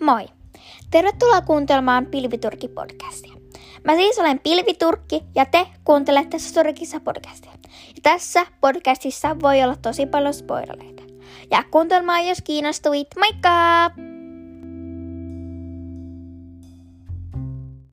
Moi! Tervetuloa kuuntelemaan Pilviturkki-podcastia. Mä siis olen Pilviturkki ja te kuuntelette Soturkissa podcastia. Ja tässä podcastissa voi olla tosi paljon spoilereita. Ja kuuntelemaan, jos kiinnostuit. Moikka!